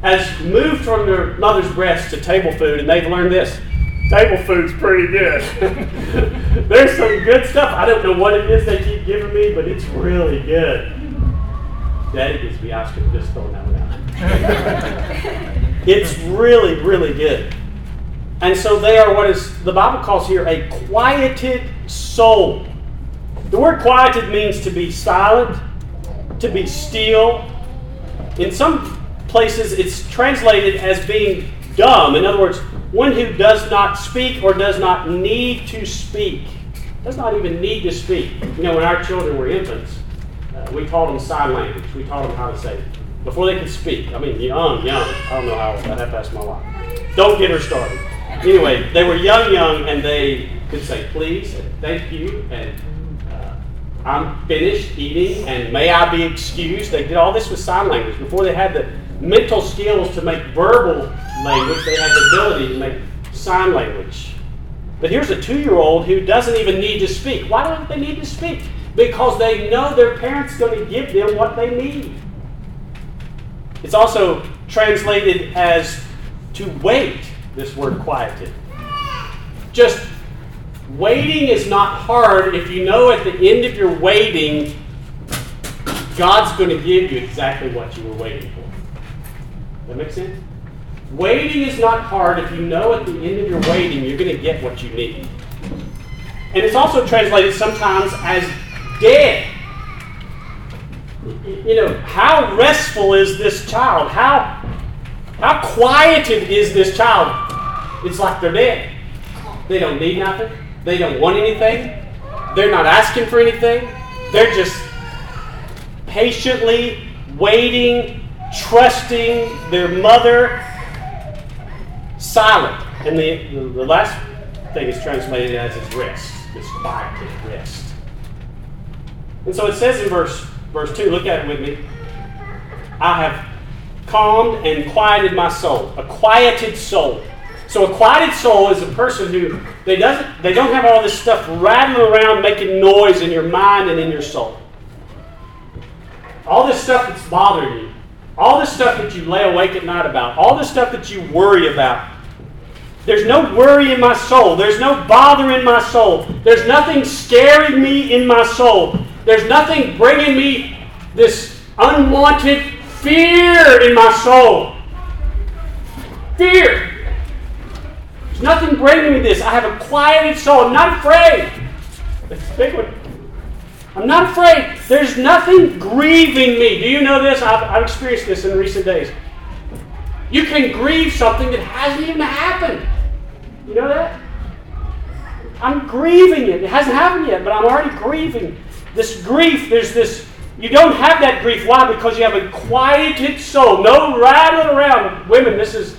has moved from their mother's breast to table food, and they've learned this table food's pretty good. <laughs> There's some good stuff. I don't know what it is they keep giving me, but it's really good. Daddy gives me ice cream, just throwing that one out. <laughs> it's really, really good. And so they are what is the Bible calls here a quieted soul. The word quieted means to be silent, to be still. In some places, it's translated as being dumb. In other words, one who does not speak or does not need to speak. Does not even need to speak. You know, when our children were infants, uh, we taught them sign language. We taught them how to say before they could speak. I mean, young, young. I don't know how old. I'd have to ask my wife. Don't get her started. Anyway, they were young, young, and they could say please and thank you and I'm finished eating and may I be excused. They did all this with sign language. Before they had the mental skills to make verbal language, they have the ability to make sign language. But here's a two year old who doesn't even need to speak. Why don't they need to speak? Because they know their parents going to give them what they need. It's also translated as to wait, this word quieted. Just Waiting is not hard if you know at the end of your waiting, God's going to give you exactly what you were waiting for. That makes sense? Waiting is not hard if you know at the end of your waiting you're going to get what you need. And it's also translated sometimes as dead. You know, how restful is this child? How, how quieted is this child? It's like they're dead. They don't need nothing. They don't want anything. They're not asking for anything. They're just patiently waiting, trusting their mother, silent. And the, the, the last thing is translated as is rest, this quiet rest. And so it says in verse, verse 2, look at it with me. I have calmed and quieted my soul. A quieted soul. So a quieted soul is a person who they doesn't they don't have all this stuff rattling around making noise in your mind and in your soul. All this stuff that's bothering you, all this stuff that you lay awake at night about, all this stuff that you worry about. There's no worry in my soul. There's no bother in my soul. There's nothing scaring me in my soul. There's nothing bringing me this unwanted fear in my soul. Fear. There's nothing bringing me this. I have a quieted soul. I'm not afraid. That's a big one. I'm not afraid. There's nothing grieving me. Do you know this? I've, I've experienced this in recent days. You can grieve something that hasn't even happened. You know that? I'm grieving it. It hasn't happened yet, but I'm already grieving. This grief, there's this, you don't have that grief. Why? Because you have a quieted soul. No rattling around. Women, this is,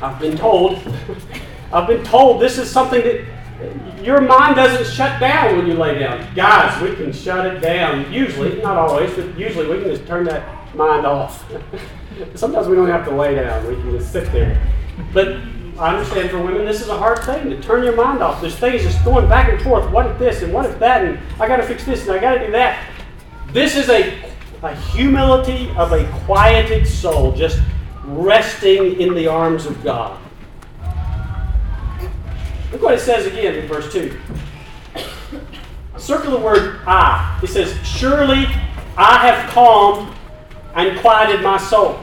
I've been told, <laughs> I've been told this is something that your mind doesn't shut down when you lay down. Guys, we can shut it down. Usually, not always, but usually we can just turn that mind off. <laughs> Sometimes we don't have to lay down. We can just sit there. But I understand for women, this is a hard thing to turn your mind off. There's things just going back and forth. What if this and what if that? And I got to fix this and I got to do that. This is a, a humility of a quieted soul, just resting in the arms of God. Look what it says again in verse 2. Circle the word I. It says, Surely I have calmed and quieted my soul.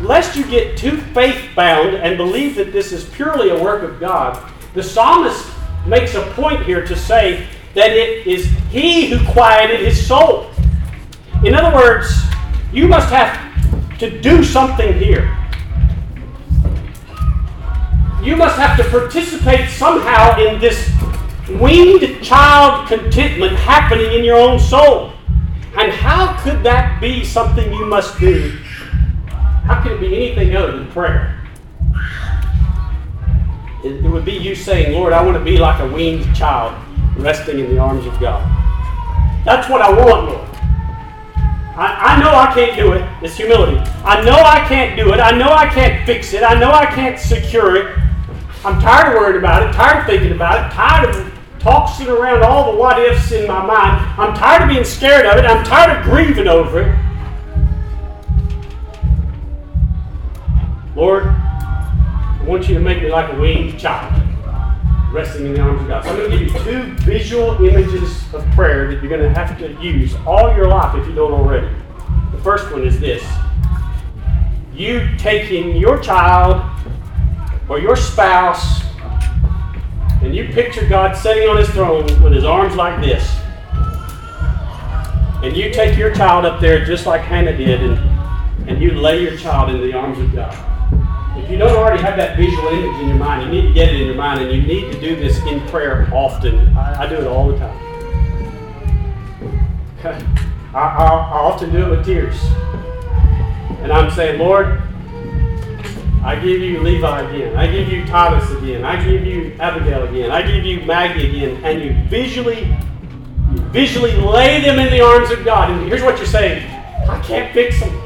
Lest you get too faith bound and believe that this is purely a work of God, the psalmist makes a point here to say that it is he who quieted his soul. In other words, you must have to do something here. You must have to participate somehow in this weaned child contentment happening in your own soul. And how could that be something you must do? How could it be anything other than prayer? It, would be you saying, Lord, I want to be like a weaned child resting in the arms of God. That's what I want, Lord. I, I know I can't do it. It's humility. I know I can't do it. I know I can't fix it. I know I can't secure it. I'm tired of worrying about it, tired of thinking about it, tired of tossing around all the what ifs in my mind. I'm tired of being scared of it. I'm tired of grieving over it. Lord, I want you to make me like a weaned child resting in the arms of God. So I'm going to give you two visual images of prayer that you're going to have to use all your life if you don't already. The first one is this you taking your child or your spouse, and you picture God sitting on his throne with his arms like this. And you take your child up there just like Hannah did, and, and you lay your child in the arms of God. If you don't already have that visual image in your mind, you need to get it in your mind, and you need to do this in prayer often. I, I do it all the time. <laughs> I, I, I often do it with tears. And I'm saying, Lord, I give you Levi again. I give you Thomas again. I give you Abigail again. I give you Maggie again. And you visually, visually lay them in the arms of God. And here's what you're saying I can't fix them.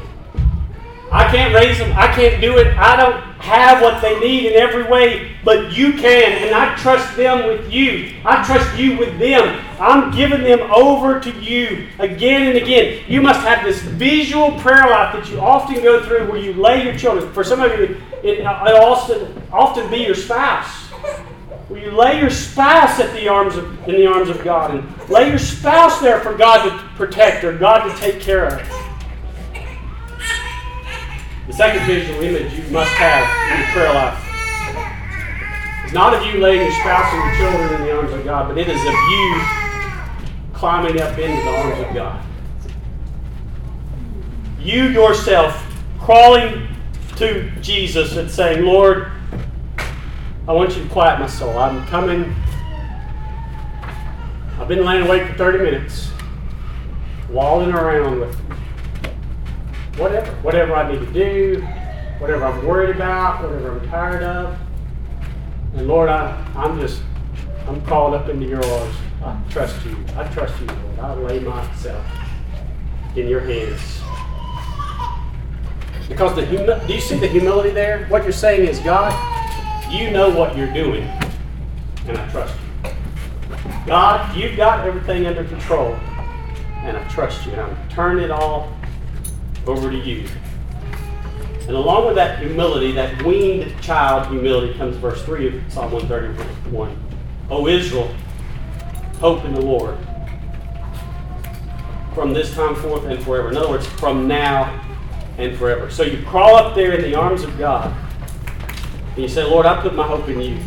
I can't raise them. I can't do it. I don't have what they need in every way, but you can. And I trust them with you. I trust you with them. I'm giving them over to you again and again. You must have this visual prayer life that you often go through where you lay your children. For some of you, it, often, often be your spouse. Where you lay your spouse at the arms of, in the arms of God and lay your spouse there for God to protect or God to take care of. The second visual image you must have in your prayer life is not of you laying your spouse and your children in the arms of God, but it is of you climbing up into the arms of God. You yourself crawling to Jesus and saying, Lord, I want you to quiet my soul. I'm coming. I've been laying awake for 30 minutes, walling around with whatever, whatever I need to do, whatever I'm worried about, whatever I'm tired of. And Lord, I, I'm just, I'm called up into your arms. I trust you. I trust you, Lord. I lay myself in your hands. Because the humi- do you see the humility there? What you're saying is, God, you know what you're doing, and I trust you. God, you've got everything under control, and I trust you. And I'm turning it all over to you. And along with that humility, that weaned child humility, comes verse 3 of Psalm 131. O Israel, hope in the Lord from this time forth and forever. In other words, from now and forever. So you crawl up there in the arms of God and you say, Lord, I put my hope in you.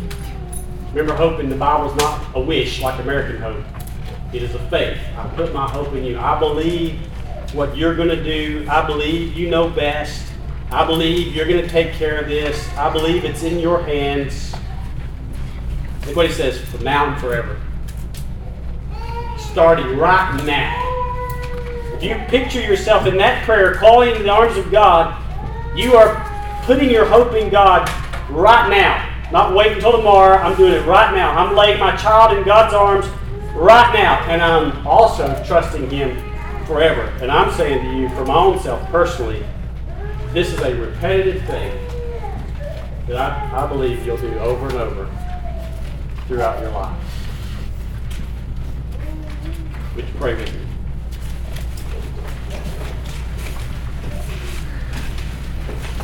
Remember, hope in the Bible is not a wish like American hope, it is a faith. I put my hope in you. I believe what you're going to do. I believe you know best. I believe you're going to take care of this. I believe it's in your hands. Look what he says from now and forever. Starting right now. If you picture yourself in that prayer, calling in the arms of God, you are putting your hope in God right now. Not waiting until tomorrow. I'm doing it right now. I'm laying my child in God's arms right now. And I'm also trusting Him forever. And I'm saying to you, for my own self personally, this is a repetitive thing that I, I believe you'll do over and over throughout your life. Would you pray with me?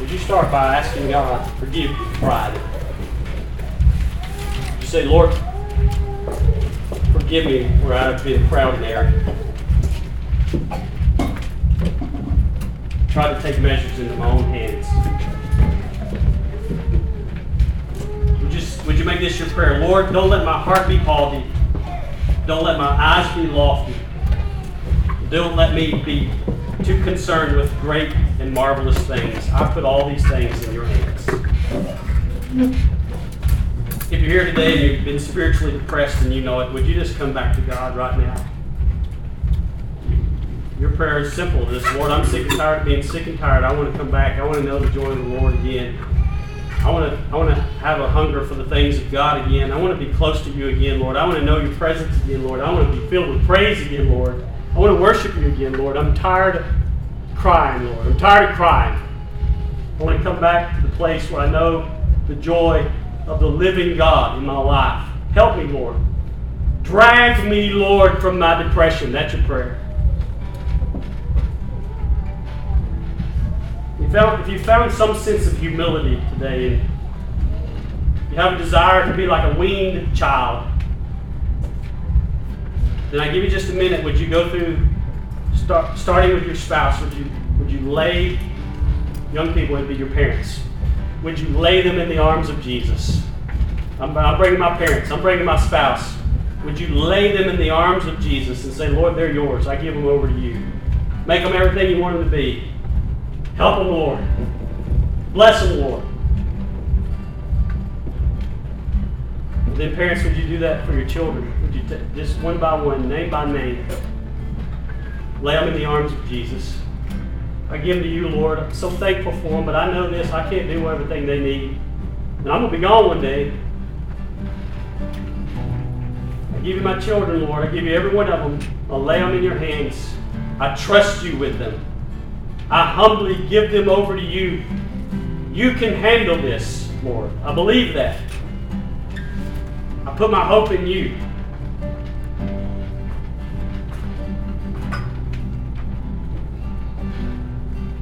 Would you start by asking God to forgive you pride? You say, Lord, forgive me where I've been proud and arrogant. Try to take measures into my own hands. Would you, would you make this your prayer? Lord, don't let my heart be haughty. Don't let my eyes be lofty. Don't let me be too concerned with great and marvelous things. I put all these things in your hands. If you're here today and you've been spiritually depressed and you know it, would you just come back to God right now? Your prayer is simple. This Lord, I'm sick and tired of being sick and tired. I want to come back. I want to know the joy of the Lord again. I want to, I want to have a hunger for the things of God again. I want to be close to you again, Lord. I want to know your presence again, Lord. I want to be filled with praise again, Lord. I want to worship you again, Lord. I'm tired of crying, Lord. I'm tired of crying. I want to come back to the place where I know the joy of the living God in my life. Help me, Lord. Drag me, Lord, from my depression. That's your prayer. Found, if you found some sense of humility today you have a desire to be like a weaned child, then I give you just a minute. Would you go through, start, starting with your spouse, would you, would you lay, young people would be your parents, would you lay them in the arms of Jesus? I'm, I'm bringing my parents, I'm bringing my spouse. Would you lay them in the arms of Jesus and say, Lord, they're yours. I give them over to you. Make them everything you want them to be. Help them, Lord. Bless them, Lord. Then, parents, would you do that for your children? Would you t- just one by one, name by name, lay them in the arms of Jesus? I give them to you, Lord. I'm so thankful for them, but I know this. I can't do everything they need. And I'm going to be gone one day. I give you my children, Lord. I give you every one of them. I'll lay them in your hands. I trust you with them. I humbly give them over to you. You can handle this, Lord. I believe that. I put my hope in you.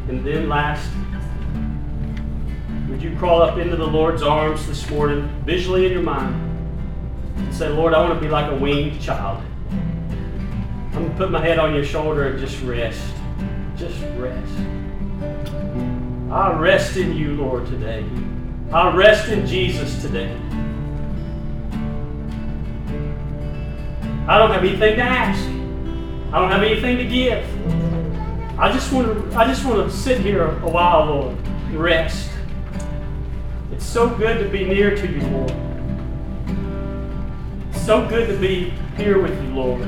And then last, would you crawl up into the Lord's arms this morning, visually in your mind, and say, Lord, I want to be like a weaned child. I'm going to put my head on your shoulder and just rest. Just rest. I rest in you, Lord, today. I rest in Jesus today. I don't have anything to ask. I don't have anything to give. I just want to I just want to sit here a while, Lord, and rest. It's so good to be near to you, Lord. So good to be here with you, Lord.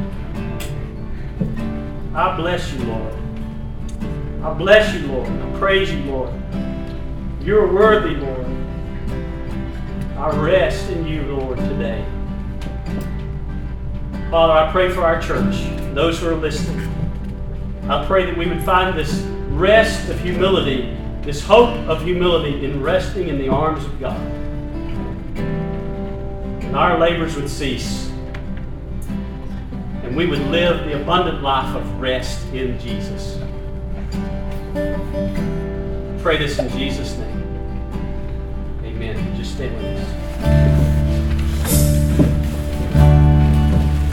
I bless you, Lord. I bless you, Lord. I praise you, Lord. You're worthy, Lord. I rest in you, Lord, today. Father, I pray for our church, those who are listening. I pray that we would find this rest of humility, this hope of humility in resting in the arms of God. And our labors would cease. And we would live the abundant life of rest in Jesus. Pray this in Jesus' name. Amen. Just stand with us.